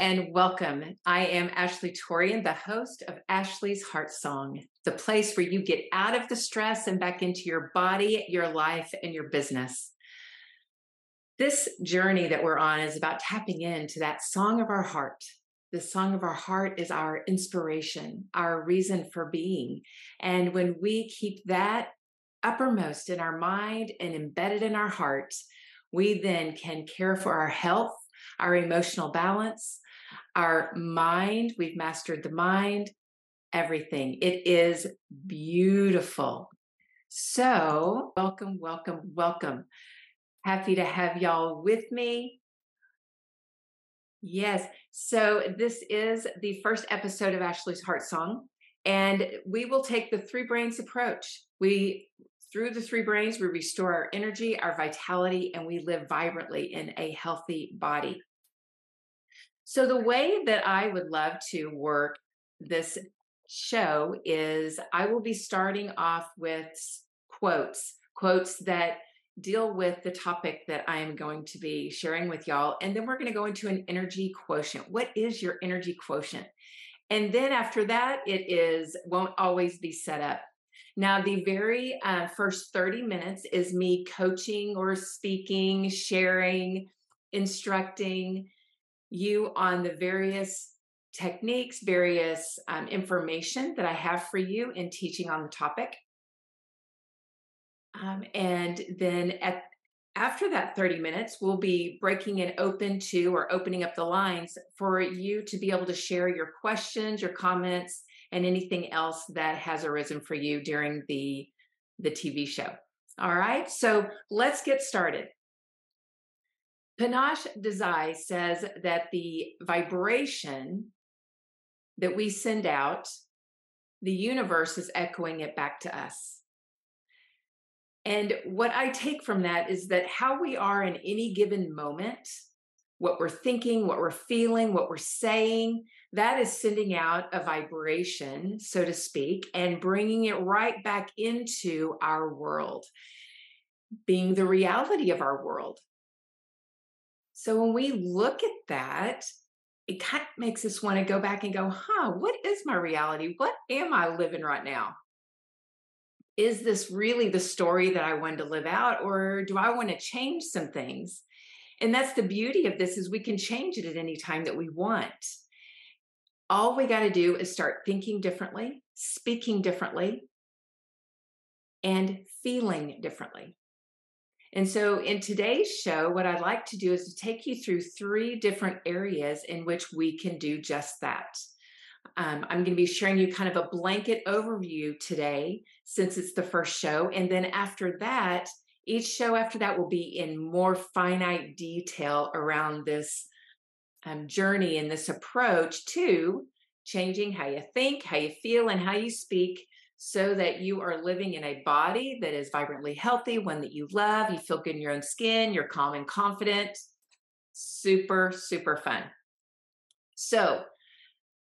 and welcome. I am Ashly Torian, the host of Ashly's Heart Song, the place where you get out of the stress and back into your body, your life, and your business. This journey that we're on is about tapping into that song of our heart. The song of our heart is our inspiration, our reason for being. And when we keep that uppermost in our mind and embedded in our heart, we then can care for our health our emotional balance, our mind. We've mastered the mind, everything. It is beautiful. So, welcome, welcome, welcome. Happy to have y'all with me. Yes. So, this is the first episode of Ashly's Heart Song, and we will take the three brains approach. We through the three brains, we restore our energy, our vitality, and we live vibrantly in a healthy body. So, the way that I would love to work this show is I will be starting off with quotes, quotes that deal with the topic that I am going to be sharing with y'all. And then we're going to go into an energy quotient. What is your energy quotient? And then after that, it is won't always be set up. Now, the very uh, first 30 minutes is me coaching or speaking, sharing, instructing you on the various techniques, various um, information that I have for you in teaching on the topic. Um, and then at after that 30 minutes, we'll be breaking it open to or opening up the lines for you to be able to share your questions, your comments, and anything else that has arisen for you during the the TV show. All right, so let's get started. Panache Desai says that the vibration that we send out, the universe is echoing it back to us. And what I take from that is that how we are in any given moment, what we're thinking, what we're feeling, what we're saying, that is sending out a vibration, so to speak, and bringing it right back into our world, being the reality of our world. So when we look at that, it kind of makes us want to go back and go, huh, what is my reality? What am I living right now? Is this really the story that I wanted to live out, or do I want to change some things? And that's the beauty of this is we can change it at any time that we want. All we got to do is start thinking differently, speaking differently, and feeling differently. And so, in today's show, what I'd like to do is to take you through three different areas in which we can do just that. Um, I'm going to be sharing you kind of a blanket overview today since it's the first show. And then after that, each show after that will be in more finite detail around this um, journey and this approach to changing how you think, how you feel, and how you speak so that you are living in a body that is vibrantly healthy, one that you love, you feel good in your own skin, you're calm and confident. Super, super fun. So,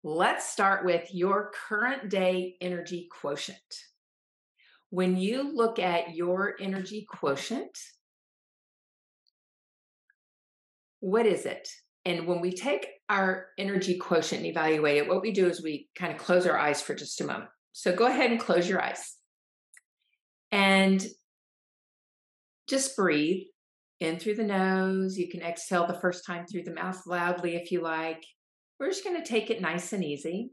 let's start with your current day energy quotient. When you look at your energy quotient, what is it? And when we take our energy quotient and evaluate it, what we do is we kind of close our eyes for just a moment. So go ahead and close your eyes and just breathe in through the nose. You can exhale the first time through the mouth loudly if you like. We're just going to take it nice and easy.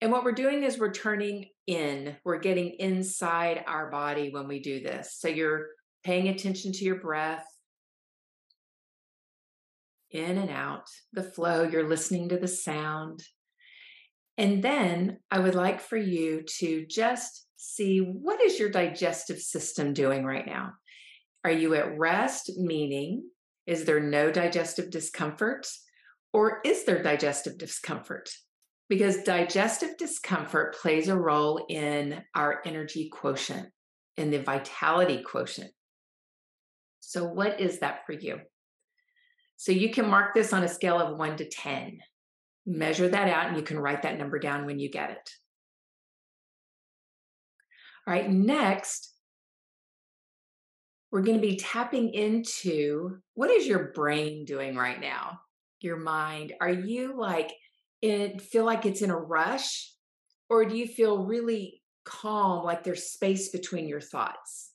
And what we're doing is we're turning in, we're getting inside our body when we do this. So you're paying attention to your breath in and out, the flow, you're listening to the sound. And then I would like for you to just see what is your digestive system doing right now? Are you at rest, meaning is there no digestive discomfort? Or is there digestive discomfort? Because digestive discomfort plays a role in our energy quotient, in the vitality quotient. So, what is that for you? So, you can mark this on a scale of one to 10 measure that out and you can write that number down when you get it. All right, next, we're going to be tapping into what is your brain doing right now? your mind? Are you like it feel like it's in a rush or do you feel really calm like there's space between your thoughts?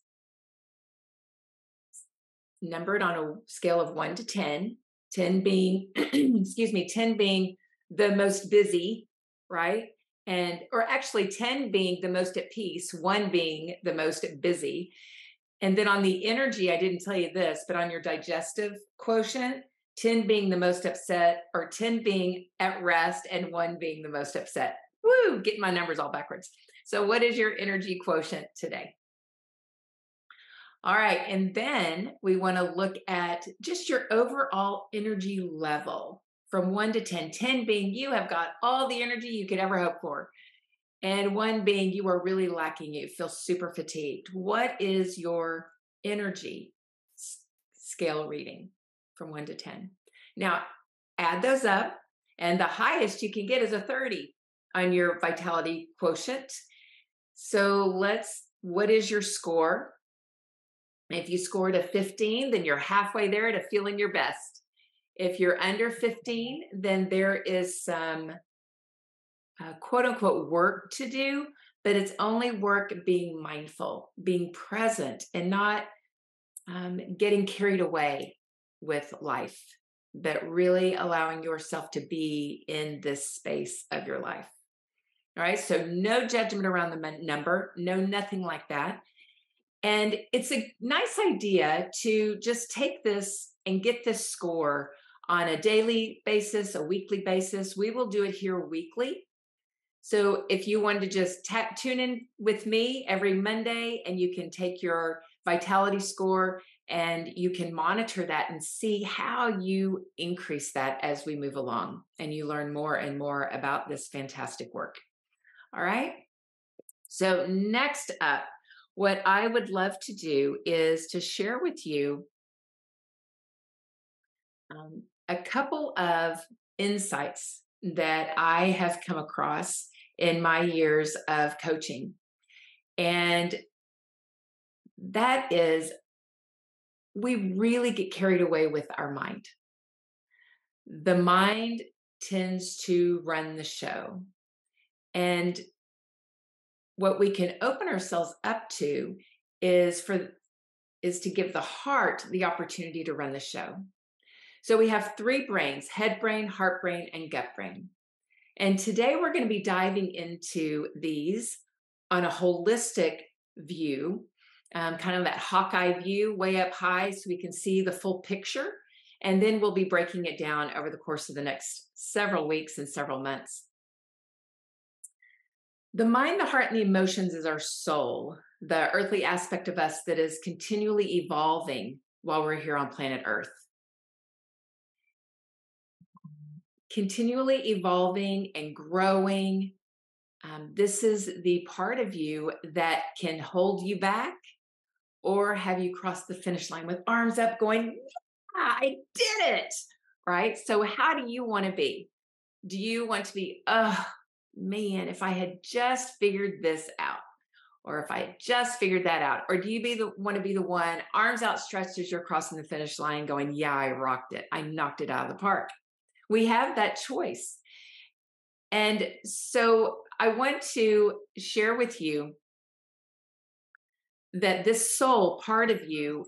Numbered on a scale of 1 to 10, 10 being excuse me, 10 being the most busy, right? And or actually 10 being the most at peace, 1 being the most busy. And then on the energy, I didn't tell you this, but on your digestive quotient, 10 being the most upset, or 10 being at rest, and one being the most upset. Woo, getting my numbers all backwards. So, what is your energy quotient today? All right. And then we want to look at just your overall energy level from one to 10. 10 being you have got all the energy you could ever hope for. And one being you are really lacking. You feel super fatigued. What is your energy scale reading from 1 to 10 now add those up and the highest you can get is a 30 on your vitality quotient. So let's what is your score? If you scored a 15 then you're halfway there to feeling your best if you're under 15 then there is some uh, quote unquote work to do, but it's only work being mindful, being present, and not um, getting carried away with life, but really allowing yourself to be in this space of your life. All right. So, no judgment around the number, no, nothing like that. And it's a nice idea to just take this and get this score on a daily basis, a weekly basis. We will do it here weekly. So if you want to just tap, tune in with me every Monday and you can take your vitality score and you can monitor that and see how you increase that as we move along and you learn more and more about this fantastic work. All right. So, next up, what I would love to do is to share with you um, a couple of insights that I have come across in my years of coaching. And that is, we really get carried away with our mind. The mind tends to run the show. And what we can open ourselves up to is for is to give the heart the opportunity to run the show. So we have three brains, head brain, heart brain, and gut brain. And today we're going to be diving into these on a holistic view, um, kind of that Hawkeye view, way up high, so we can see the full picture. And then we'll be breaking it down over the course of the next several weeks and several months. The mind, the heart, and the emotions is our soul, the earthly aspect of us that is continually evolving while we're here on planet Earth. Continually evolving and growing. Um, this is the part of you that can hold you back or have you crossed the finish line with arms up going, yeah, I did it. Right. So, how do you want to be? Do you want to be, oh man, if I had just figured this out? Or if I just figured that out, or do you be the want to be the one arms outstretched as you're crossing the finish line, going, "Yeah, I rocked it. I knocked it out of the park." We have that choice. And so I want to share with you that this soul part of you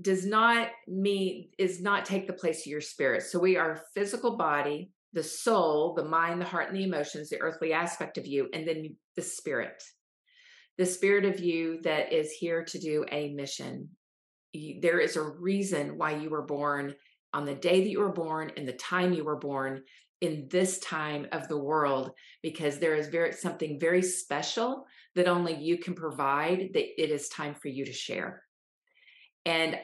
does not mean is not take the place of your spirit. So we are physical body, the soul, the mind, the heart, and the emotions, the earthly aspect of you, and then the spirit. The spirit of you that is here to do a mission. There is a reason why you were born on the day that you were born and the time you were born in this time of the world because there is very something very special that only you can provide that it is time for you to share. And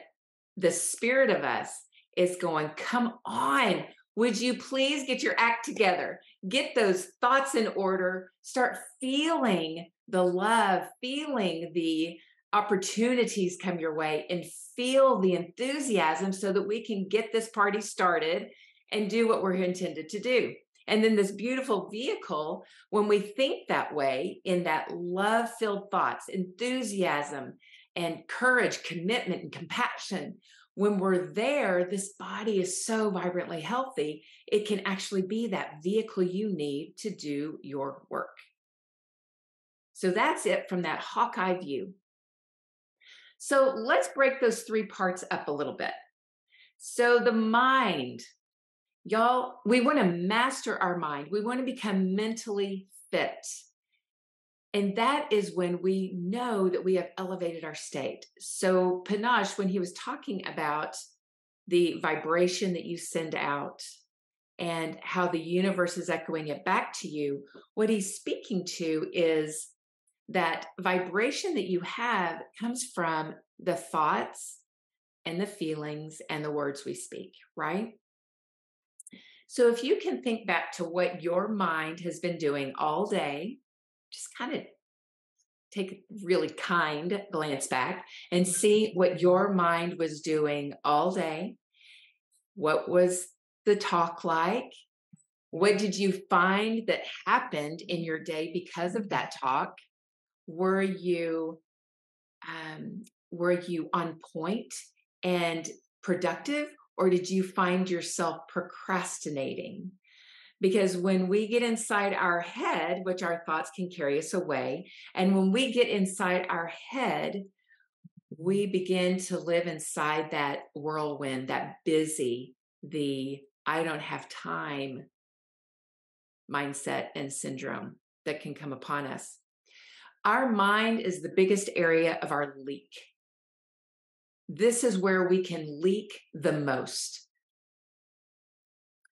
the spirit of us is going come on would you please get your act together get those thoughts in order start feeling the love feeling the opportunities come your way and feel the enthusiasm so that we can get this party started and do what we're intended to do. And then this beautiful vehicle, when we think that way, in that love filled thoughts, enthusiasm, and courage, commitment, and compassion. When we're there, this body is so vibrantly healthy, it can actually be that vehicle you need to do your work. So that's it from that Hawkeye view. So let's break those three parts up a little bit. So the mind, y'all, we want to master our mind. We want to become mentally fit. And that is when we know that we have elevated our state. So, Panache, when he was talking about the vibration that you send out and how the universe is echoing it back to you, what he's speaking to is that vibration that you have comes from the thoughts and the feelings and the words we speak, right? So, if you can think back to what your mind has been doing all day, just kind of take a really kind glance back and see what your mind was doing all day. What was the talk like? What did you find that happened in your day because of that talk? Were you um, were you on point and productive, or did you find yourself procrastinating? Because when we get inside our head, which our thoughts can carry us away, and when we get inside our head, we begin to live inside that whirlwind, that busy, the I don't have time mindset and syndrome that can come upon us. Our mind is the biggest area of our leak. This is where we can leak the most.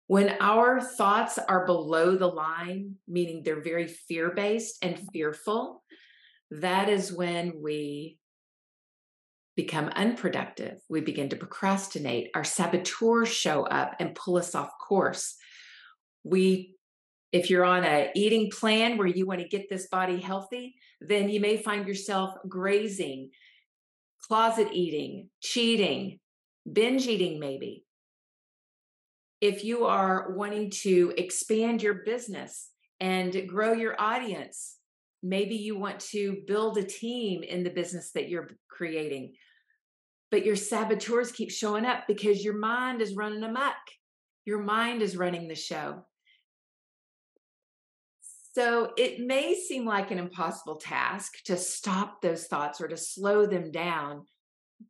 When our thoughts are below the line, meaning they're very fear based and mm-hmm. fearful, that is when we become unproductive. We begin to procrastinate. Our saboteurs show up and pull us off course. We if you're on a eating plan where you want to get this body healthy, then you may find yourself grazing, closet eating, cheating, binge eating maybe if you are wanting to expand your business and grow your audience, maybe you want to build a team in the business that you're creating, but your saboteurs keep showing up because your mind is running amok. Your mind is running the show. So it may seem like an impossible task to stop those thoughts or to slow them down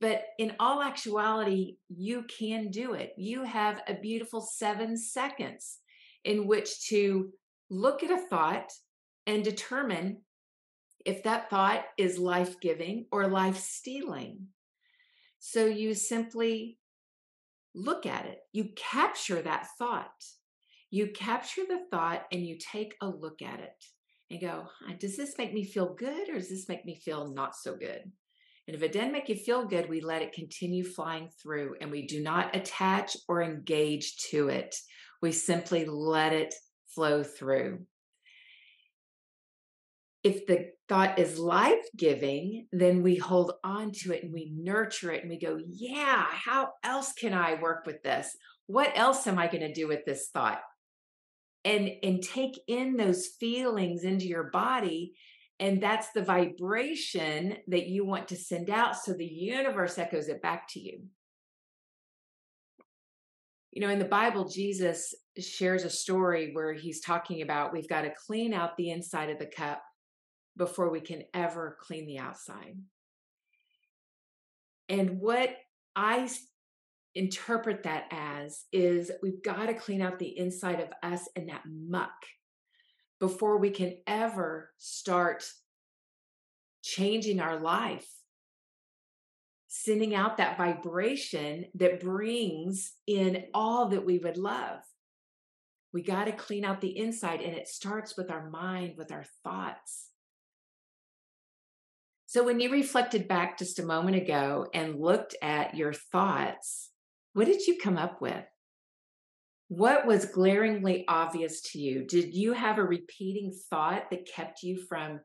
but in all actuality, you can do it. You have a beautiful seven seconds in which to look at a thought and determine if that thought is life giving or life stealing. So you simply look at it, you capture that thought. You capture the thought and you take a look at it and go, does this make me feel good or does this make me feel not so good? And if it doesn't make you feel good, we let it continue flying through and we do not attach or engage to it. We simply let it flow through. If the thought is life giving, then we hold on to it and we nurture it and we go, yeah, how else can I work with this? What else am I going to do with this thought? And, and take in those feelings into your body and that's the vibration that you want to send out. So the universe echoes it back to you. You know, in the Bible, Jesus shares a story where he's talking about we've got to clean out the inside of the cup before we can ever clean the outside. And what I interpret that as is we've got to clean out the inside of us and that muck before we can ever start changing our life, sending out that vibration that brings in all that we would love. We got to clean out the inside, and it starts with our mind, with our thoughts. So, when you reflected back just a moment ago and looked at your thoughts, what did you come up with? What was glaringly obvious to you? Did you have a repeating thought that kept you from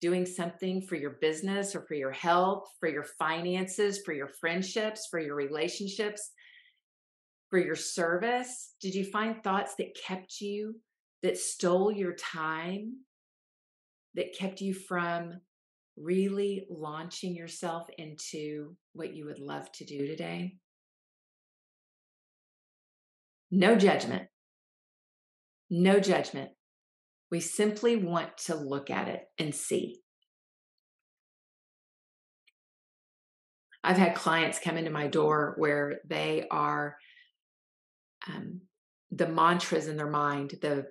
doing something for your business or for your health, for your finances, for your friendships, for your relationships, for your service? Did you find thoughts that kept you, that stole your time, that kept you from really launching yourself into what you would love to do today? No judgment. No judgment. We simply want to look at it and see. I've had clients come into my door where they are um, the mantras in their mind, the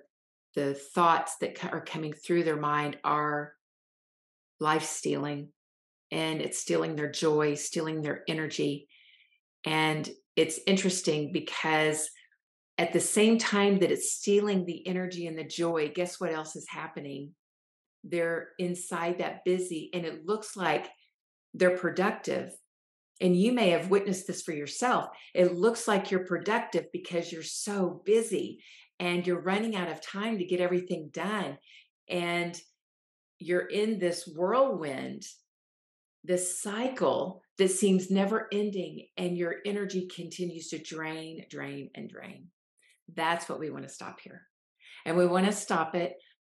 the thoughts that are coming through their mind are life stealing, and it's stealing their joy, stealing their energy, and it's interesting because at the same time that it's stealing the energy and the joy, guess what else is happening? They're inside that busy, and it looks like they're productive and you may have witnessed this for yourself. It looks like you're productive because you're so busy and you're running out of time to get everything done. And you're in this whirlwind, this cycle that seems never ending, and your energy continues to drain, drain, and drain. That's what we want to stop here. And we want to stop it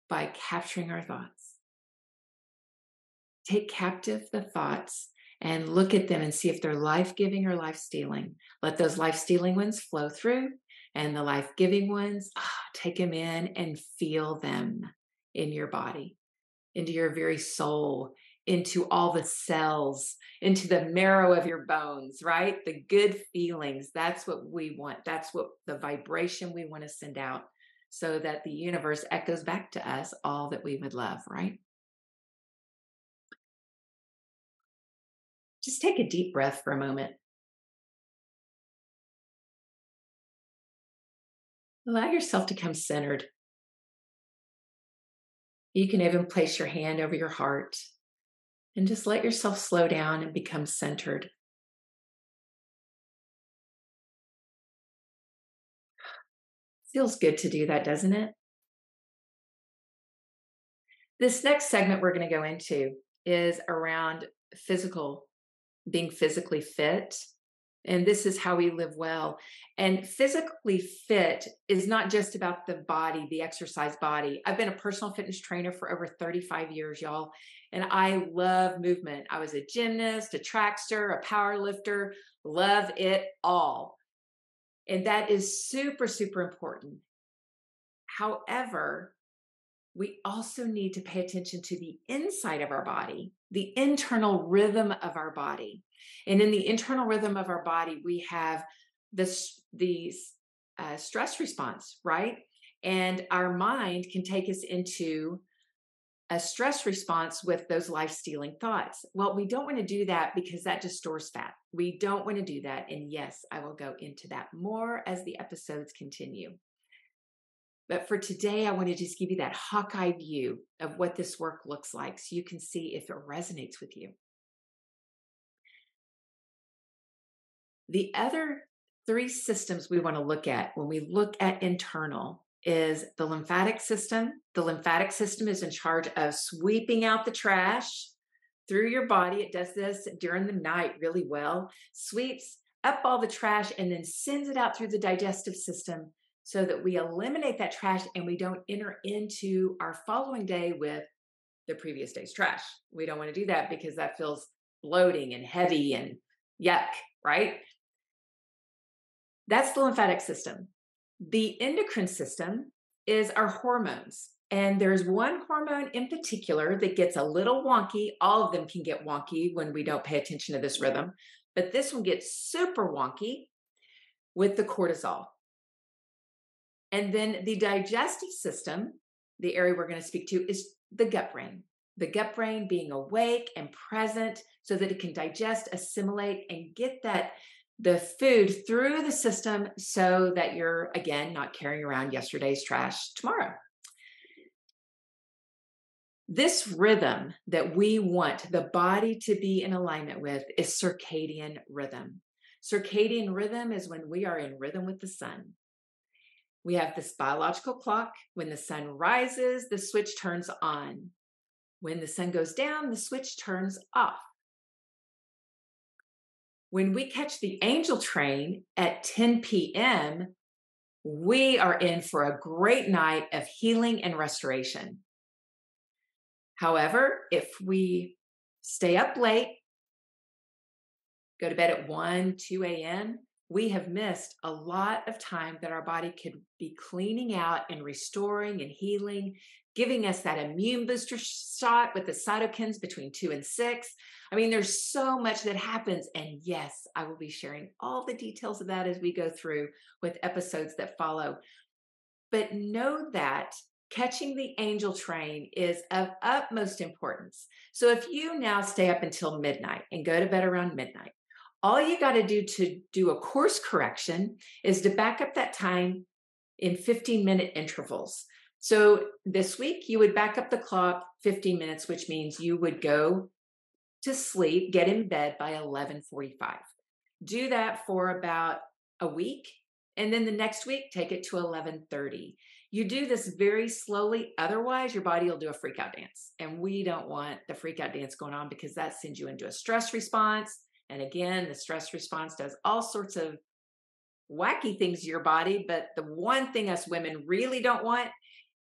by capturing our thoughts. Take captive the thoughts and look at them and see if they're life giving or life stealing. Let those life stealing ones flow through, and the life giving ones, oh, take them in and feel them in your body, into your very soul, into all the cells, into the marrow of your bones, right? The good feelings. That's what we want. That's what the vibration we want to send out so that the universe echoes back to us all that we would love, right? Just take a deep breath for a moment. Allow yourself to come centered. You can even place your hand over your heart and just let yourself slow down and become centered. Feels good to do that, doesn't it? This next segment we're going to go into is around physical being physically fit. And this is how we live well. And physically fit is not just about the body, the exercise body. I've been a personal fitness trainer for over 35 years, y'all. And I love movement. I was a gymnast, a trackster, a power lifter, love it all. And that is super, super important. However, we also need to pay attention to the inside of our body, the internal rhythm of our body. And in the internal rhythm of our body, we have this the uh, stress response, right? And our mind can take us into a stress response with those life stealing thoughts. Well, we don't want to do that because that just stores fat. We don't want to do that. And yes, I will go into that more as the episodes continue. But for today, I want to just give you that Hawkeye view of what this work looks like so you can see if it resonates with you. The other three systems we want to look at when we look at internal is the lymphatic system. The lymphatic system is in charge of sweeping out the trash through your body. It does this during the night really well, sweeps up all the trash and then sends it out through the digestive system so that we eliminate that trash and we don't enter into our following day with the previous day's trash. We don't want to do that because that feels bloating and heavy and yuck, right? That's the lymphatic system. The endocrine system is our hormones. And there's one hormone in particular that gets a little wonky. All of them can get wonky when we don't pay attention to this rhythm, but this one gets super wonky with the cortisol. And then the digestive system, the area we're going to speak to, is the gut brain. The gut brain being awake and present so that it can digest, assimilate, and get that the food through the system so that you're again not carrying around yesterday's trash tomorrow. This rhythm that we want the body to be in alignment with is circadian rhythm. Circadian rhythm is when we are in rhythm with the sun. We have this biological clock. When the sun rises, the switch turns on. When the sun goes down, the switch turns off. When we catch the angel train at 10 p.m., we are in for a great night of healing and restoration. However, if we stay up late, go to bed at 1, 2 a.m., we have missed a lot of time that our body could be cleaning out and restoring and healing, giving us that immune booster shot with the cytokines between two and six. I mean, there's so much that happens. And yes, I will be sharing all the details of that as we go through with episodes that follow. But know that catching the angel train is of utmost importance. So if you now stay up until midnight and go to bed around midnight, all you got to do to do a course correction is to back up that time in 15 minute intervals. So this week you would back up the clock 15 minutes, which means you would go to sleep, get in bed by 11:45. Do that for about a week and then the next week take it to 11:30. You do this very slowly otherwise your body will do a freak out dance. And we don't want the freak out dance going on because that sends you into a stress response and again, the stress response does all sorts of wacky things to your body. But the one thing us women really don't want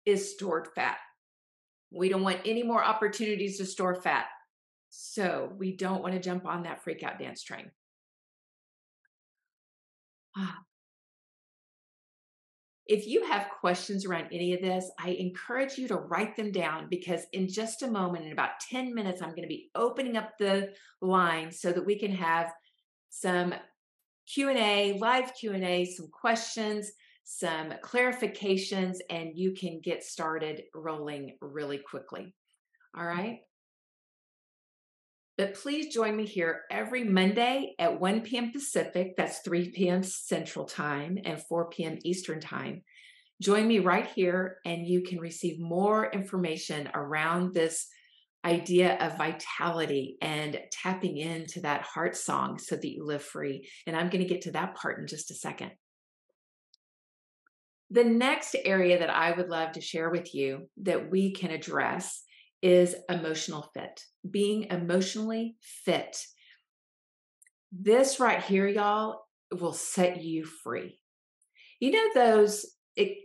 is stored fat. We don't want any more opportunities to store fat. So we don't want to jump on that freak out dance train. Ah, if you have questions around any of this, I encourage you to write them down because in just a moment, in about 10 minutes, I'm going to be opening up the line so that we can have some Q&A, live Q&A, some questions, some clarifications, and you can get started rolling really quickly. All right. But please join me here every Monday at 1 p.m. Pacific, that's 3 p.m. Central Time and 4 p.m. Eastern Time. Join me right here, and you can receive more information around this idea of vitality and tapping into that heart song so that you live free. And I'm going to get to that part in just a second. The next area that I would love to share with you that we can address is emotional fit, being emotionally fit. This right here, y'all, will set you free. You know those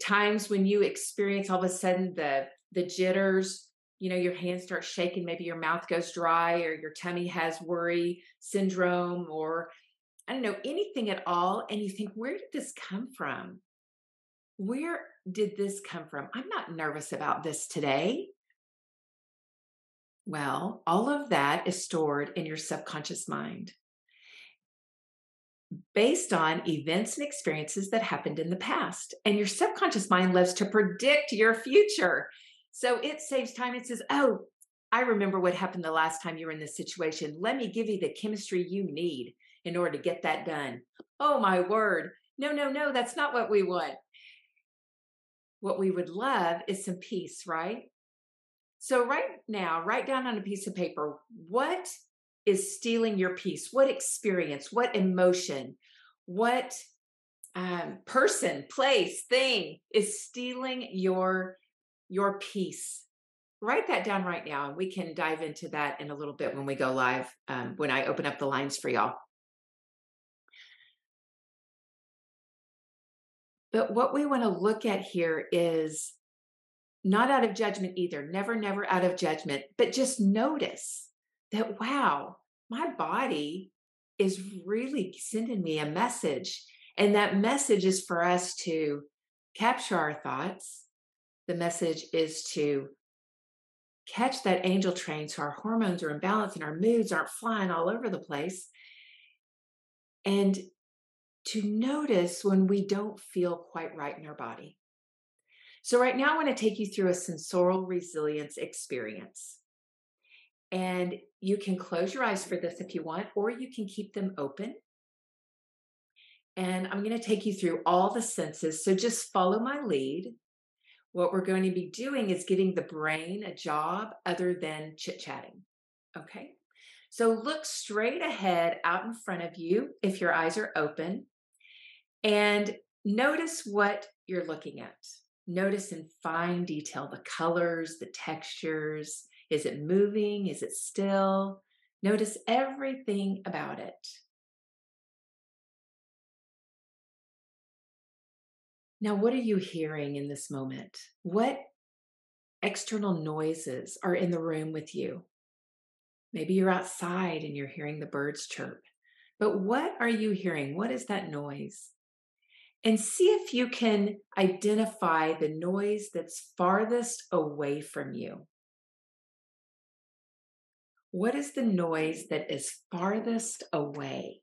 times when you experience all of a sudden the the jitters, you know, your hands start shaking, maybe your mouth goes dry or your tummy has worry syndrome or I don't know, anything at all and you think where did this come from? Where did this come from? I'm not nervous about this today. Well, all of that is stored in your subconscious mind based on events and experiences that happened in the past. And your subconscious mind loves to predict your future. So it saves time. It says, Oh, I remember what happened the last time you were in this situation. Let me give you the chemistry you need in order to get that done. Oh, my word. No, no, no, that's not what we want. What we would love is some peace, right? So, right now, write down on a piece of paper what is stealing your peace? What experience, what emotion, what um, person, place, thing is stealing your your peace? Write that down right now, and we can dive into that in a little bit when we go live. Um, when I open up the lines for y'all. But what we want to look at here is not out of judgment either, never, never out of judgment, but just notice that, wow, my body is really sending me a message. And that message is for us to capture our thoughts. The message is to catch that angel train so our hormones are in balance and our moods aren't flying all over the place. And to notice when we don't feel quite right in our body. So, right now, I want to take you through a sensorial resilience experience. And you can close your eyes for this if you want, or you can keep them open. And I'm going to take you through all the senses. So, just follow my lead. What we're going to be doing is giving the brain a job other than chit chatting. Okay. So, look straight ahead out in front of you if your eyes are open and notice what you're looking at. Notice in fine detail the colors, the textures. Is it moving? Is it still? Notice everything about it. Now, what are you hearing in this moment? What external noises are in the room with you? Maybe you're outside and you're hearing the birds chirp. But what are you hearing? What is that noise? And see if you can identify the noise that's farthest away from you. What is the noise that is farthest away?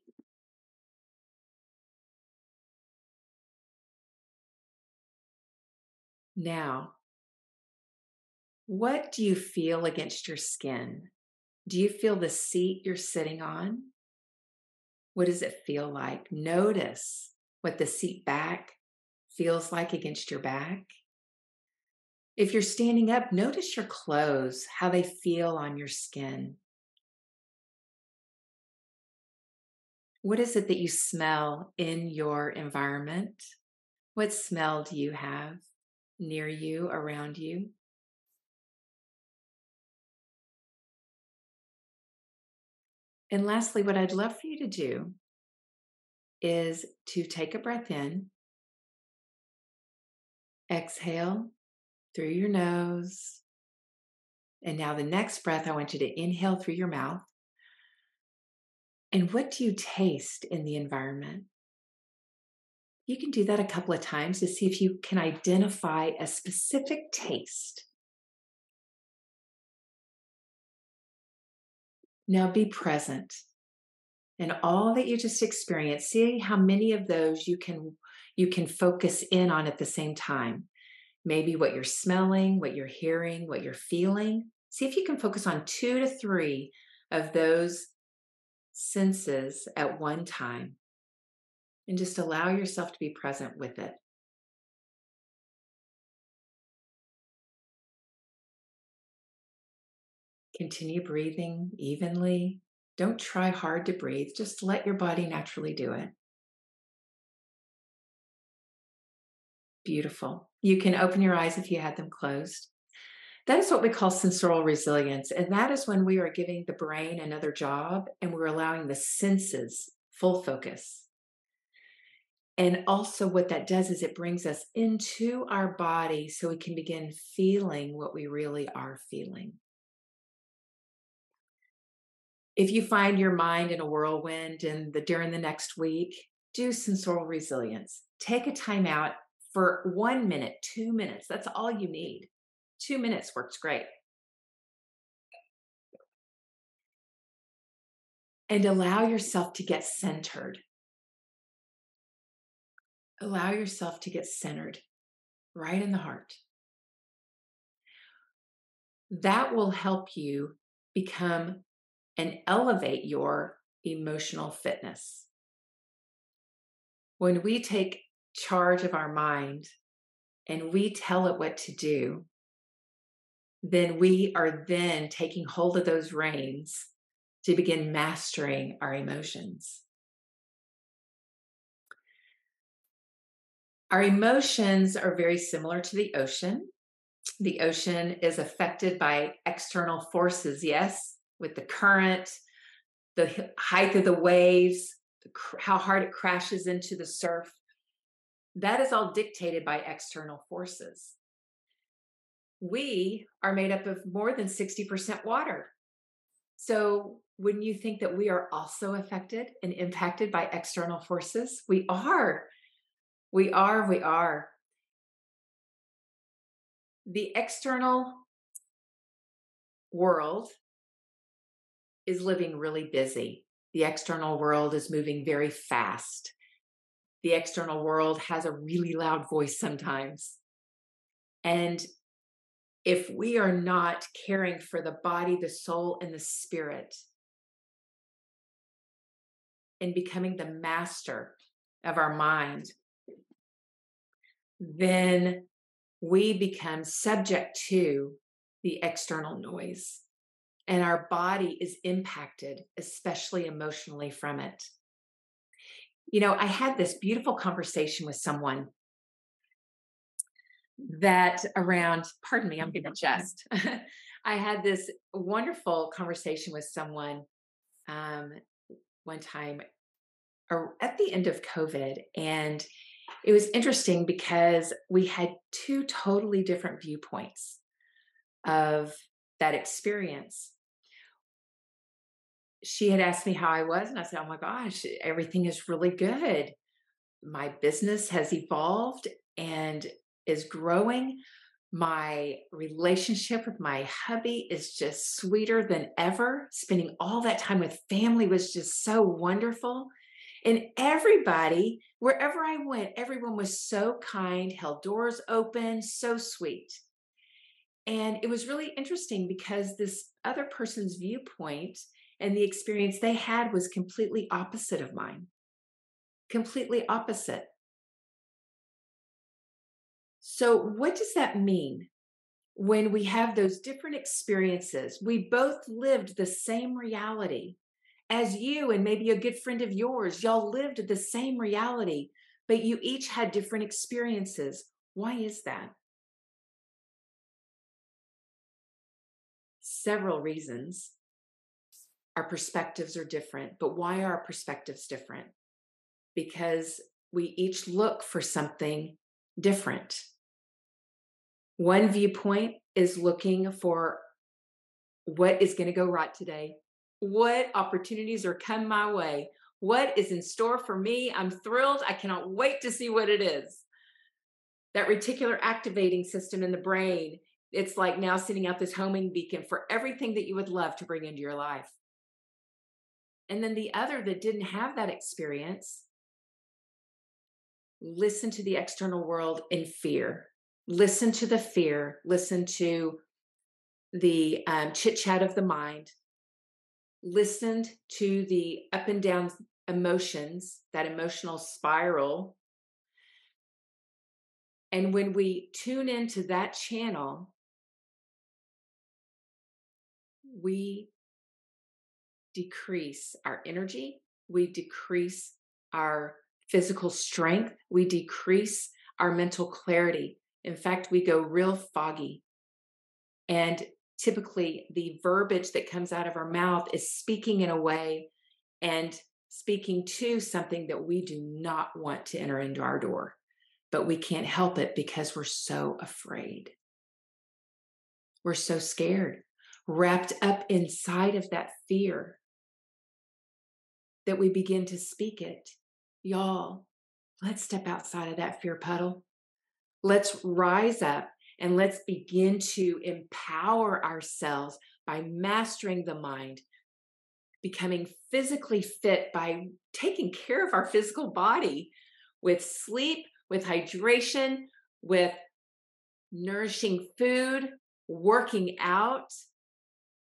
Now, what do you feel against your skin? Do you feel the seat you're sitting on? What does it feel like? Notice what the seat back feels like against your back. If you're standing up, notice your clothes, how they feel on your skin. What is it that you smell in your environment? What smell do you have near you, around you? And lastly, what I'd love for you to do is to take a breath in, exhale through your nose. And now, the next breath, I want you to inhale through your mouth. And what do you taste in the environment? You can do that a couple of times to see if you can identify a specific taste. Now be present and all that you just experienced. See how many of those you can you can focus in on at the same time. Maybe what you're smelling, what you're hearing, what you're feeling. See if you can focus on two to three of those senses at one time and just allow yourself to be present with it. Continue breathing evenly. Don't try hard to breathe, just let your body naturally do it. Beautiful. You can open your eyes if you had them closed. That is what we call sensorial resilience. And that is when we are giving the brain another job and we're allowing the senses full focus. And also, what that does is it brings us into our body so we can begin feeling what we really are feeling. If you find your mind in a whirlwind and the during the next week, do sensorial resilience. Take a time out for one minute, two minutes. That's all you need. Two minutes works great. And allow yourself to get centered. Allow yourself to get centered right in the heart. That will help you become and elevate your emotional fitness. When we take charge of our mind and we tell it what to do, then we are then taking hold of those reins to begin mastering our emotions. Our emotions are very similar to the ocean. The ocean is affected by external forces, yes, with the current, the height of the waves, how hard it crashes into the surf. That is all dictated by external forces. We are made up of more than 60% water. So, wouldn't you think that we are also affected and impacted by external forces? We are. We are. We are. The external world is living really busy. The external world is moving very fast. The external world has a really loud voice sometimes. And if we are not caring for the body, the soul, and the spirit, and becoming the master of our mind, then we become subject to the external noise and our body is impacted, especially emotionally, from it. You know, I had this beautiful conversation with someone that around, pardon me, I'm going to just. I had this wonderful conversation with someone um, one time at the end of COVID. And it was interesting because we had two totally different viewpoints of that experience she had asked me how I was, and I said, Oh my gosh, everything is really good. My business has evolved and is growing. My relationship with my hubby is just sweeter than ever. Spending all that time with family was just so wonderful. And everybody, wherever I went, everyone was so kind, held doors open, so sweet. And it was really interesting because this other person's viewpoint and the experience they had was completely opposite of mine. Completely opposite. So, what does that mean when we have those different experiences? We both lived the same reality as you and maybe a good friend of yours. Y'all lived the same reality, but you each had different experiences. Why is that? Several reasons. Our perspectives are different, but why are our perspectives different? Because we each look for something different. One viewpoint is looking for what is going to go right today, what opportunities are come my way, what is in store for me. I'm thrilled. I cannot wait to see what it is. That reticular activating system in the brain, it's like now sending out this homing beacon for everything that you would love to bring into your life. And then the other that didn't have that experience, listen to the external world in fear. Listen to the fear, listen to the um, chit chat of the mind, listened to the up and down emotions, that emotional spiral. And when we tune into that channel, we decrease our energy, we decrease our physical strength, we decrease our mental clarity. In fact, we go real foggy. And typically, the verbiage that comes out of our mouth is speaking in a way and speaking to something that we do not want to enter into our door. But we can't help it because we're so afraid. We're so scared, wrapped up inside of that fear that we begin to speak it. Y'all, let's step outside of that fear puddle. Let's rise up and let's begin to empower ourselves by mastering the mind, becoming physically fit by taking care of our physical body with sleep, with hydration, with nourishing food, working out,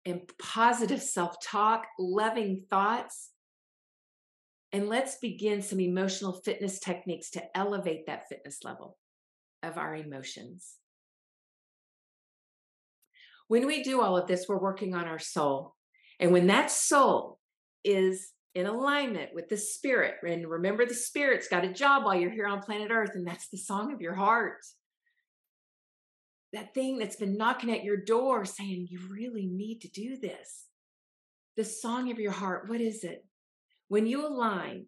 and positive self talk, loving thoughts. And let's begin some emotional fitness techniques to elevate that fitness level of our emotions. When we do all of this, we're working on our soul. And when that soul is in alignment with the spirit, and remember, the spirit's got a job while you're here on planet Earth, and that's the song of your heart. That thing that's been knocking at your door saying, You really need to do this. The song of your heart, what is it? When you align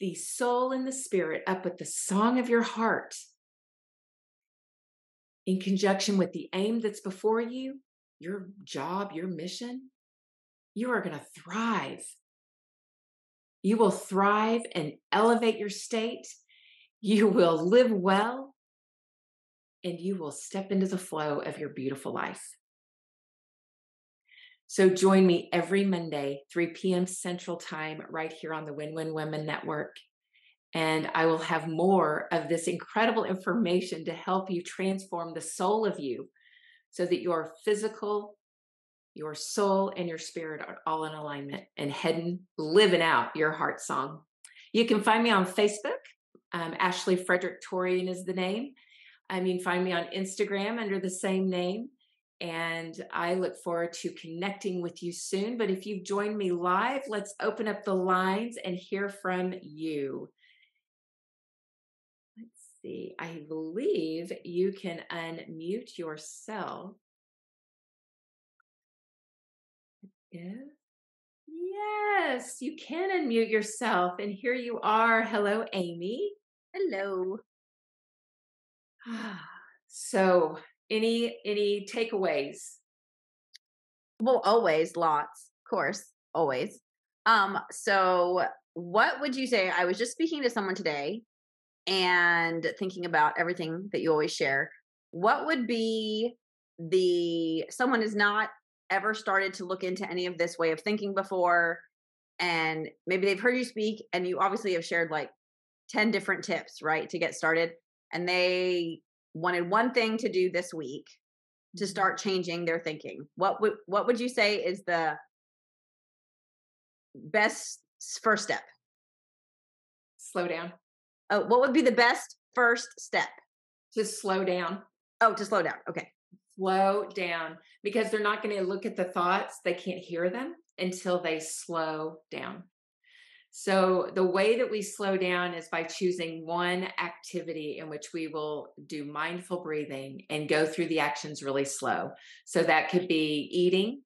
the soul and the spirit up with the song of your heart, in conjunction with the aim that's before you, your job, your mission, you are going to thrive. You will thrive and elevate your state. You will live well and you will step into the flow of your beautiful life. So join me every Monday, 3 p.m. Central Time, right here on the Win Win Women Network and I will have more of this incredible information to help you transform the soul of you so that your physical, your soul, and your spirit are all in alignment and heading, living out your heart song. You can find me on Facebook. Um, Ashly Frederick Torian is the name. Um, mean, find me on Instagram under the same name. And I look forward to connecting with you soon. But if you've joined me live, let's open up the lines and hear from you Let's see. I believe you can unmute yourself. Yes, you can unmute yourself. And here you are. Hello, Amy. Hello. So, any any takeaways? Well, always lots, of course. always. Um, so what would you say? I was just speaking to someone today and thinking about everything that you always share. What would be the someone has not ever started to look into any of this way of thinking before and maybe they've heard you speak and you obviously have shared like 10 different tips, right, to get started and they wanted one thing to do this week to mm-hmm. start changing their thinking. What would what would you say is the best first step? Slow down. Oh, what would be the best first step? To slow down. Oh, to slow down. Okay. Slow down because they're not going to look at the thoughts. They can't hear them until they slow down. So, the way that we slow down is by choosing one activity in which we will do mindful breathing and go through the actions really slow. So, that could be eating,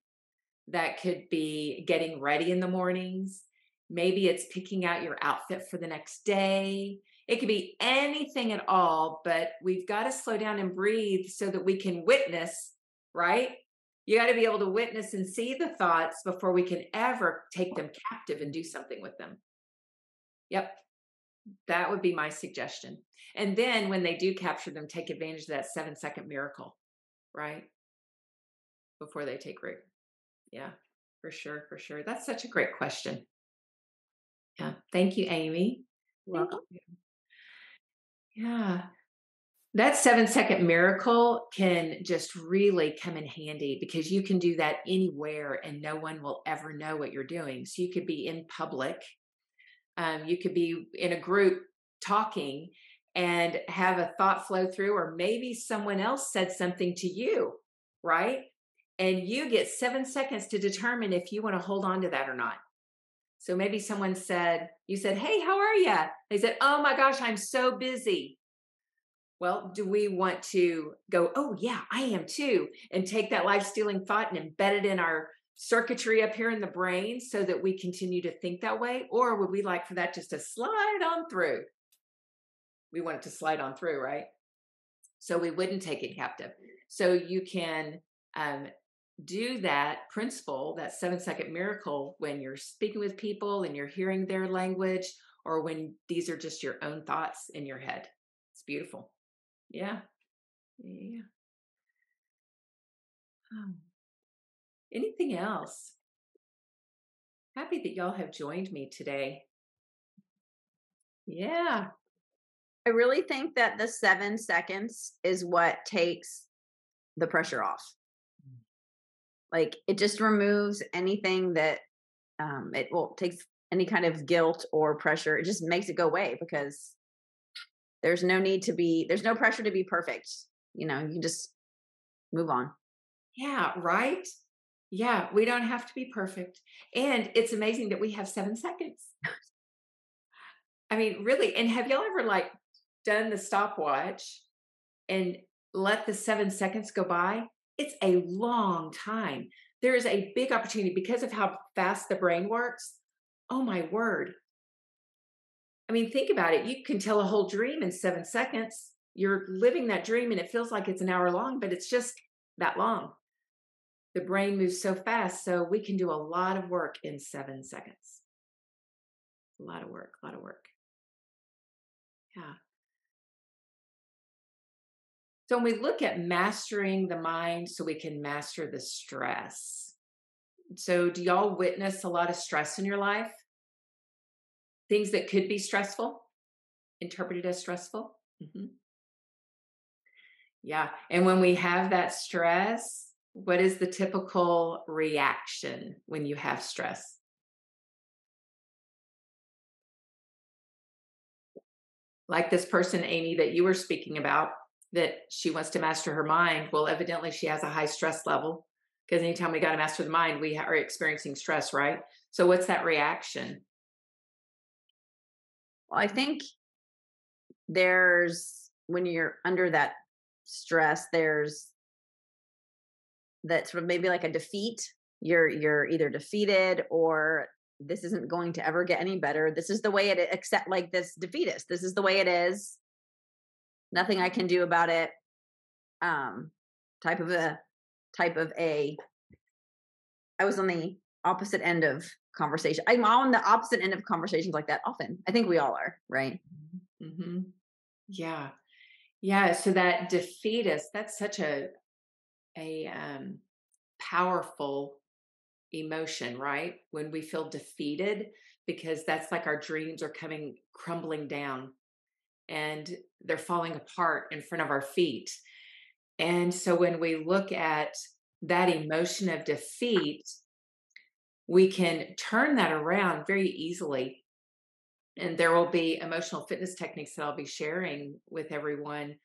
that could be getting ready in the mornings. Maybe it's picking out your outfit for the next day. It could be anything at all, but we've got to slow down and breathe so that we can witness, right? You got to be able to witness and see the thoughts before we can ever take them captive and do something with them. Yep. That would be my suggestion. And then when they do capture them, take advantage of that seven second miracle, right? Before they take root. Yeah, for sure. For sure. That's such a great question. Yeah. Thank you, Amy. Welcome. Yeah that seven second miracle can just really come in handy because you can do that anywhere and no one will ever know what you're doing. So you could be in public, um, you could be in a group talking and have a thought flow through, or maybe someone else said something to you, right? And you get seven seconds to determine if you want to hold on to that or not. So maybe someone said, You said, Hey, how are you? They said, Oh my gosh, I'm so busy. Well, do we want to go, oh, yeah, I am too, and take that life stealing thought and embed it in our circuitry up here in the brain so that we continue to think that way? Or would we like for that just to slide on through? We want it to slide on through, right? So we wouldn't take it captive. So you can um, do that principle, that seven second miracle, when you're speaking with people and you're hearing their language, or when these are just your own thoughts in your head. It's beautiful. Yeah. Yeah. Oh. Anything else? Happy that y'all have joined me today. Yeah. I really think that the seven seconds is what takes the pressure off. Mm. Like it just removes anything that um it will takes any kind of guilt or pressure. It just makes it go away because there's no need to be there's no pressure to be perfect you know you just move on. Yeah right? Yeah we don't have to be perfect and it's amazing that we have seven seconds. I mean really and have y'all ever like done the stopwatch and let the seven seconds go by? It's a long time. There is a big opportunity because of how fast the brain works. Oh my word I mean, think about it. You can tell a whole dream in seven seconds. You're living that dream and it feels like it's an hour long, but it's just that long. The brain moves so fast. So we can do a lot of work in seven seconds. A lot of work, a lot of work. Yeah. So when we look at mastering the mind so we can master the stress. So do y'all witness a lot of stress in your life? Things that could be stressful, interpreted as stressful. Mm-hmm. Yeah. And when we have that stress, what is the typical reaction when you have stress? Like this person, Amy, that you were speaking about, that she wants to master her mind. Well, evidently, she has a high stress level because anytime we got to master the mind, we are experiencing stress, right? So, what's that reaction? Well, I think there's when you're under that stress, there's that sort of maybe like a defeat. You're you're either defeated or this isn't going to ever get any better. This is the way it except like this defeatist. This is the way it is. Nothing I can do about it. Um type of a type of a I was on the opposite end of conversation. I'm on the opposite end of conversations like that often. I think we all are, right? Mm-hmm. Yeah. Yeah. So that defeatist, that's such a a um powerful emotion, right? When we feel defeated, because that's like our dreams are coming crumbling down and they're falling apart in front of our feet. And so when we look at that emotion of defeat, we can turn that around very easily. And there will be emotional fitness techniques that I'll be sharing with everyone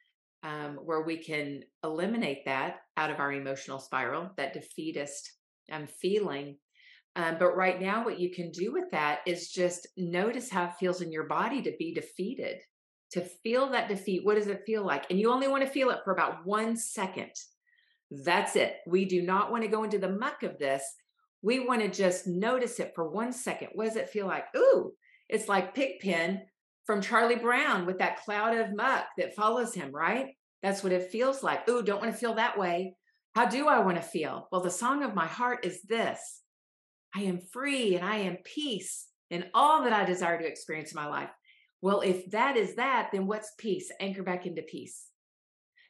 um, where we can eliminate that out of our emotional spiral, that defeatist um, feeling. Um, but right now, what you can do with that is just notice how it feels in your body to be defeated, to feel that defeat. What does it feel like? And you only want to feel it for about one second. That's it. We do not want to go into the muck of this. We want to just notice it for one second. What does it feel like? Ooh, it's like Pigpen from Charlie Brown with that cloud of muck that follows him, right? That's what it feels like. Ooh, don't want to feel that way. How do I want to feel? Well, the song of my heart is this I am free and I am peace in all that I desire to experience in my life. Well, if that is that, then what's peace? Anchor back into peace.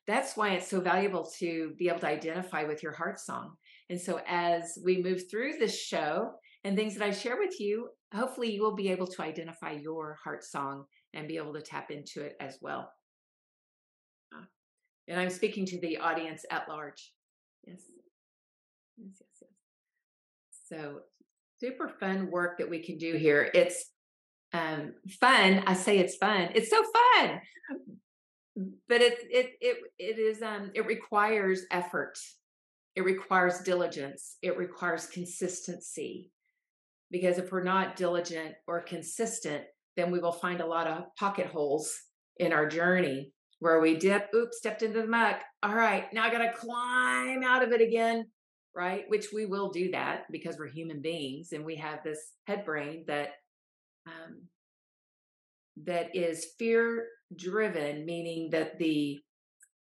That's why it's so valuable to be able to identify with your heart song. And so, as we move through this show and things that I share with you, hopefully you will be able to identify your heart song and be able to tap into it as well. Uh, and I'm speaking to the audience at large. Yes. Yes, yes, yes. So super fun work that we can do here. It's um fun. I say it's fun. It's so fun. But it it it it is um it requires effort. It requires diligence. It requires consistency because if we're not diligent or consistent, then we will find a lot of pocket holes in our journey where we dip, oops, stepped into the muck. All right, now I got to climb out of it again, right? Which we will do that because we're human beings and we have this head brain that um, that is fear driven, meaning that the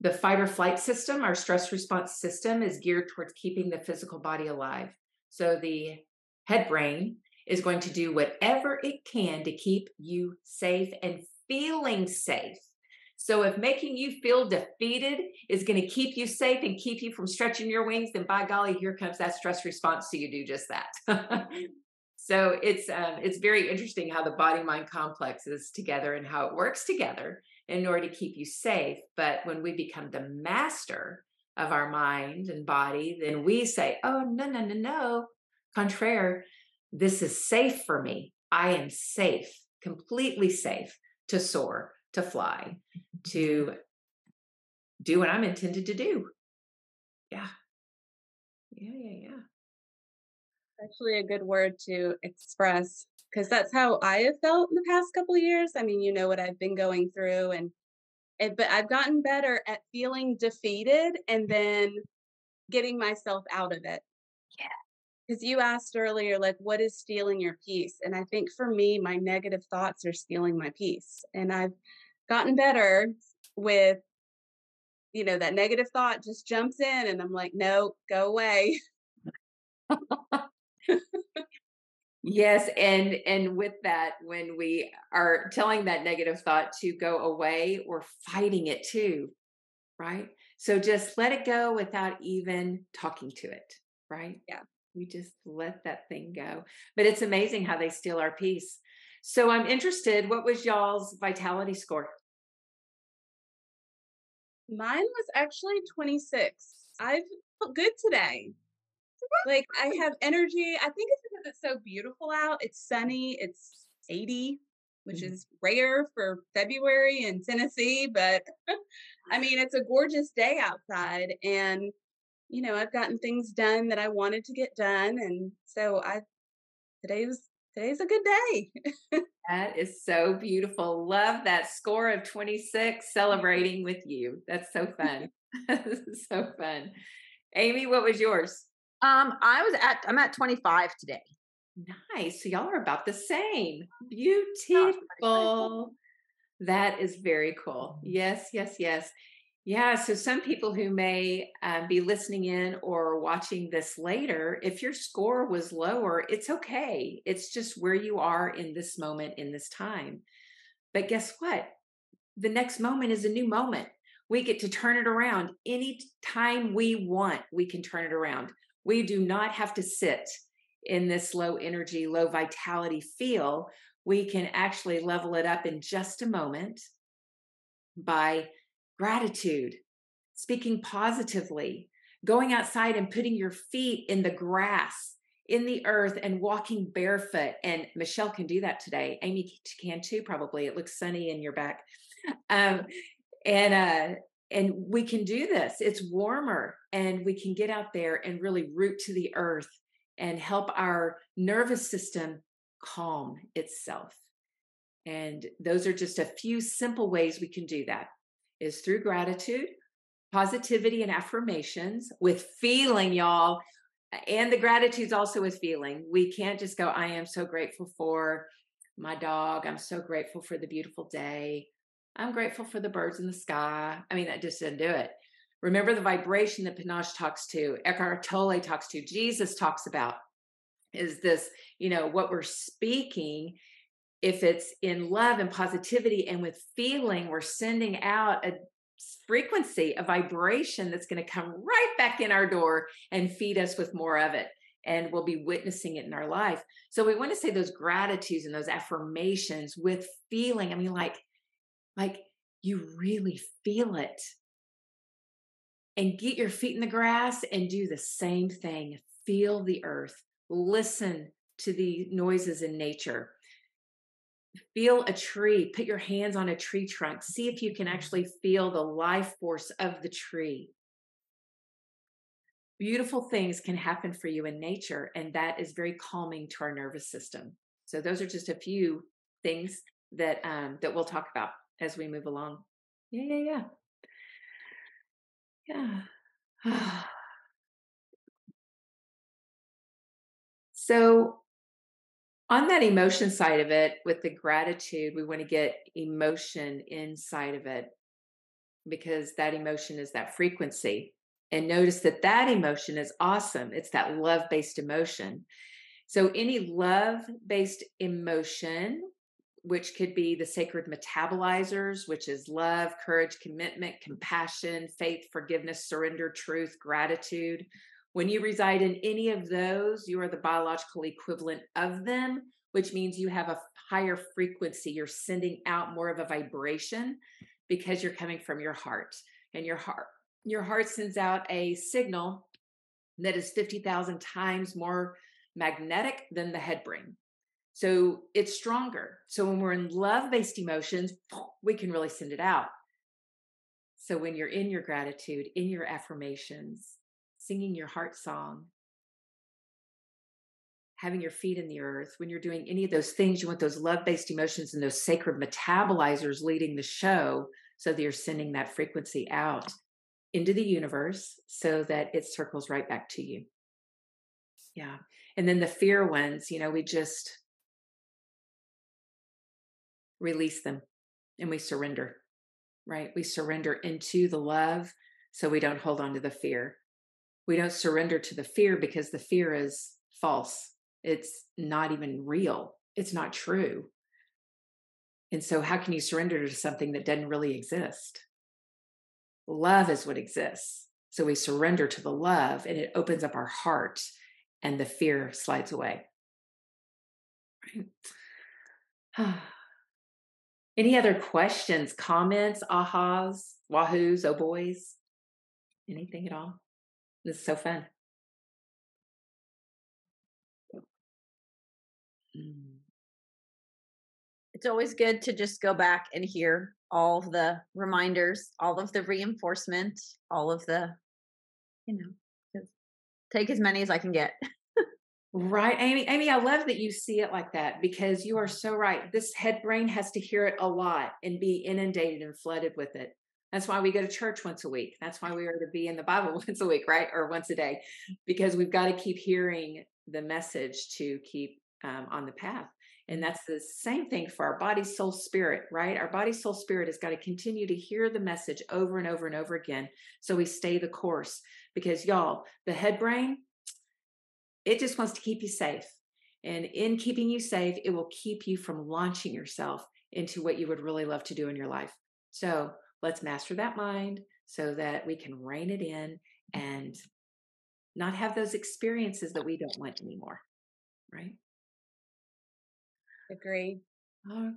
the fight or flight system, our stress response system, is geared towards keeping the physical body alive. So the head brain is going to do whatever it can to keep you safe and feeling safe. So if making you feel defeated is going to keep you safe and keep you from stretching your wings, then by golly, here comes that stress response. So you do just that. so it's um, it's very interesting how the body mind complex is together and how it works together in order to keep you safe. But when we become the master of our mind and body, then we say, "Oh no no no no, contraire." this is safe for me. I am safe, completely safe to soar, to fly, mm-hmm. to do what I'm intended to do. Yeah. Yeah, yeah, yeah. Actually, a good word to express because that's how I have felt in the past couple of years. I mean, you know what I've been going through, and, and but I've gotten better at feeling defeated and mm-hmm. then getting myself out of it Yeah. because you asked earlier like what is stealing your peace and i think for me my negative thoughts are stealing my peace and i've gotten better with you know that negative thought just jumps in and i'm like no go away yes and and with that when we are telling that negative thought to go away we're fighting it too right so just let it go without even talking to it right yeah we just let that thing go. But it's amazing how they steal our peace. So I'm interested, what was y'all's vitality score? Mine was actually 26. I've felt good today. Like I have energy. I think it's it's so beautiful out. It's sunny. It's 80, which mm-hmm. is rare for February in Tennessee, but I mean, it's a gorgeous day outside and you know, I've gotten things done that I wanted to get done. And so I, today was, today's a good day. that is so beautiful. Love that score of 26 celebrating with you. That's so fun. so fun. Amy, what was yours? Um, I was at, I'm at 25 today. Nice. So y'all are about the same. Beautiful. That is very cool. Yes, yes, yes. Yeah, so some people who may uh, be listening in or watching this later, if your score was lower, it's okay. It's just where you are in this moment, in this time. But guess what? The next moment is a new moment. We get to turn it around any time we want. We can turn it around. We do not have to sit in this low energy, low vitality feel. We can actually level it up in just a moment by gratitude, speaking positively, going outside and putting your feet in the grass, in the earth, and walking barefoot. And Michelle can do that today. Amy can too, probably. It looks sunny in your back. Um, and uh, and we can do this. It's warmer, and we can get out there and really root to the earth and help our nervous system calm itself. And those are just a few simple ways we can do that is through gratitude, positivity, and affirmations with feeling, y'all. And the gratitude's also with feeling. We can't just go, I am so grateful for my dog. I'm so grateful for the beautiful day. I'm grateful for the birds in the sky. I mean, that just didn't do it. Remember the vibration that Panache talks to, Eckhart Tolle talks to, Jesus talks about is this, you know, what we're speaking if it's in love and positivity and with feeling, we're sending out a frequency, a vibration that's going to come right back in our door and feed us with more of it. And we'll be witnessing it in our life. So we want to say those gratitudes and those affirmations with feeling. I mean, like, like you really feel it. And get your feet in the grass and do the same thing. Feel the earth. Listen to the noises in nature feel a tree, put your hands on a tree trunk, see if you can actually feel the life force of the tree. Beautiful things can happen for you in nature, and that is very calming to our nervous system. So, those are just a few things that um, that we'll talk about as we move along. Yeah, yeah, yeah, yeah. so on that emotion side of it with the gratitude we want to get emotion inside of it because that emotion is that frequency. And notice that that emotion is awesome. It's that love based emotion. So any love based emotion which could be the sacred metabolizers which is love courage commitment compassion faith forgiveness surrender truth gratitude when you reside in any of those, you are the biological equivalent of them, which means you have a higher frequency. You're sending out more of a vibration because you're coming from your heart. And your heart, your heart sends out a signal that is 50,000 times more magnetic than the head brain. So it's stronger. So when we're in love based emotions, we can really send it out. So when you're in your gratitude, in your affirmations, singing your heart song, having your feet in the earth, when you're doing any of those things, you want those love based emotions and those sacred metabolizers leading the show so that you're sending that frequency out into the universe so that it circles right back to you. Yeah. And then the fear ones, you know, we just release them and we surrender, right? We surrender into the love so we don't hold on to the fear we don't surrender to the fear because the fear is false. It's not even real. It's not true. And so, how can you surrender to something that doesn't really exist? Love is what exists. So, we surrender to the love and it opens up our heart, and the fear slides away. Right. Any other questions, comments, ahas, wahoos, oh boys? Anything at all? This is so fun. Mm. It's always good to just go back and hear all of the reminders, all of the reinforcement, all of the, you know, take as many as I can get. Right, Amy. Amy, I love that you see it like that because you are so right. This head brain has to hear it a lot and be inundated and flooded with it. That's why we go to church once a week. That's why we are to be in the Bible once a week, right? Or once a day, because we've got to keep hearing the message to keep um, on the path. And that's the same thing for our body, soul, spirit, right? Our body, soul, spirit has got to continue to hear the message over and over and over again so we stay the course. Because, y'all, the head brain, it just wants to keep you safe. And in keeping you safe, it will keep you from launching yourself into what you would really love to do in your life. So let's master that mind so that we can rein it in and not have those experiences that we don't want anymore. Right? Agree. Oh,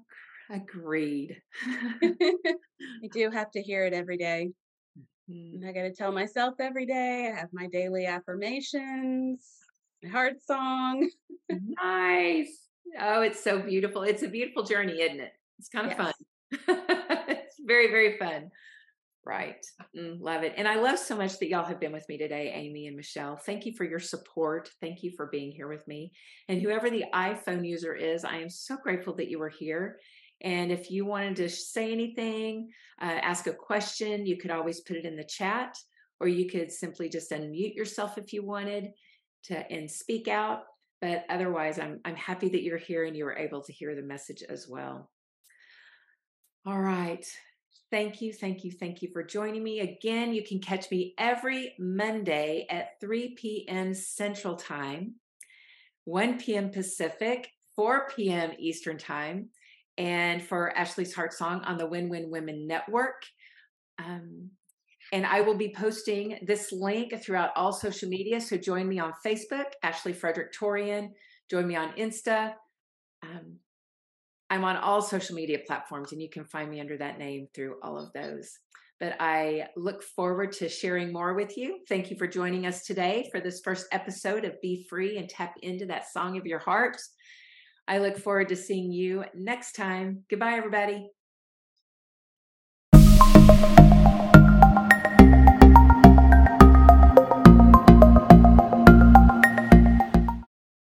agreed. I do have to hear it every day. Mm-hmm. I got to tell myself every day. I have my daily affirmations, heart song. nice. Oh, it's so beautiful. It's a beautiful journey, isn't it? It's kind of yes. fun. it's very, very fun. Right. Mm, love it. And I love so much that y'all have been with me today, Amy and Michelle. Thank you for your support. Thank you for being here with me. And whoever the iPhone user is, I am so grateful that you were here. And if you wanted to say anything, uh, ask a question, you could always put it in the chat, or you could simply just unmute yourself if you wanted to and speak out. But otherwise, I'm I'm happy that you're here and you were able to hear the message as well. All right. Thank you, thank you, thank you for joining me. Again, you can catch me every Monday at 3 p.m. Central Time, 1 p.m. Pacific, 4 p.m. Eastern Time, and for Ashly's Heart Song on the Win Win Women Network. Um, and I will be posting this link throughout all social media. So join me on Facebook, Ashly Frederick Torian. Join me on Insta. Um, I'm on all social media platforms, and you can find me under that name through all of those. But I look forward to sharing more with you. Thank you for joining us today for this first episode of Be Free and Tap into that song of your heart. I look forward to seeing you next time. Goodbye, everybody.